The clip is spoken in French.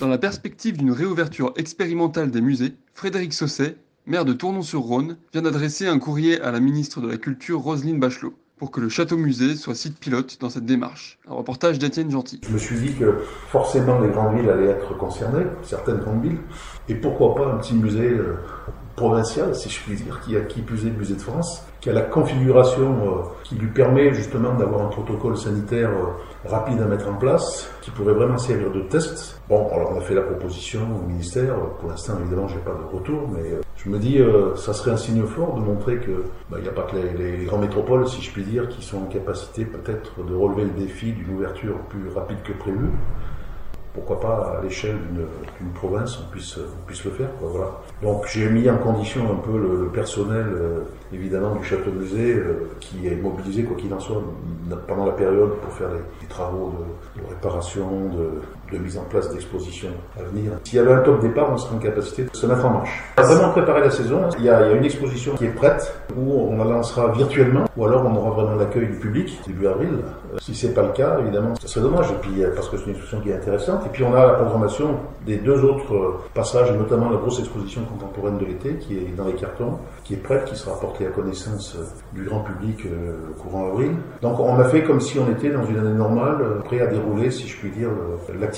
Dans la perspective d'une réouverture expérimentale des musées, Frédéric Sausset, maire de Tournon-sur-Rhône, vient d'adresser un courrier à la ministre de la Culture Roselyne Bachelot pour que le château-musée soit site pilote dans cette démarche. Un reportage d'Étienne Gentil. Je me suis dit que forcément les grandes villes allaient être concernées, certaines grandes villes, et pourquoi pas un petit musée euh, provincial, si je puis dire, qui a qui plus est le musée de France, qui a la configuration euh, qui lui permet justement d'avoir un protocole sanitaire euh, rapide à mettre en place, qui pourrait vraiment servir de test. Bon, alors on a fait la proposition au ministère, pour l'instant évidemment j'ai pas de retour, mais euh, je me dis ça serait un signe fort de montrer que bah, il n'y a pas que les, les grandes métropoles, si je puis dire, qui sont en capacité peut-être de relever le défi d'une ouverture plus rapide que prévu pourquoi pas à l'échelle d'une province on puisse, puisse le faire. Quoi, voilà. Donc j'ai mis en condition un peu le, personnel euh, évidemment du château musée euh, qui est mobilisé quoi qu'il en soit pendant la période pour faire les, les travaux de, de, réparation, de, de mise en place d'expositions à venir. S'il y avait un top départ, on serait en capacité de se mettre en marche. On a vraiment préparé la saison. Il y, a, une exposition qui est prête où on la lancera virtuellement ou alors on aura vraiment l'accueil du public début avril. Euh, si c'est pas le cas, évidemment, ça serait dommage. Et puis parce que c'est une exposition qui est intéressante. Et puis on a la programmation des deux autres passages, et notamment la grosse exposition contemporaine de l'été qui est dans les cartons, qui est prête, qui sera portée à connaissance du grand public euh, courant avril. Donc on a fait comme si on était dans une année normale, euh, prêt à dérouler, si je puis dire, l'activité.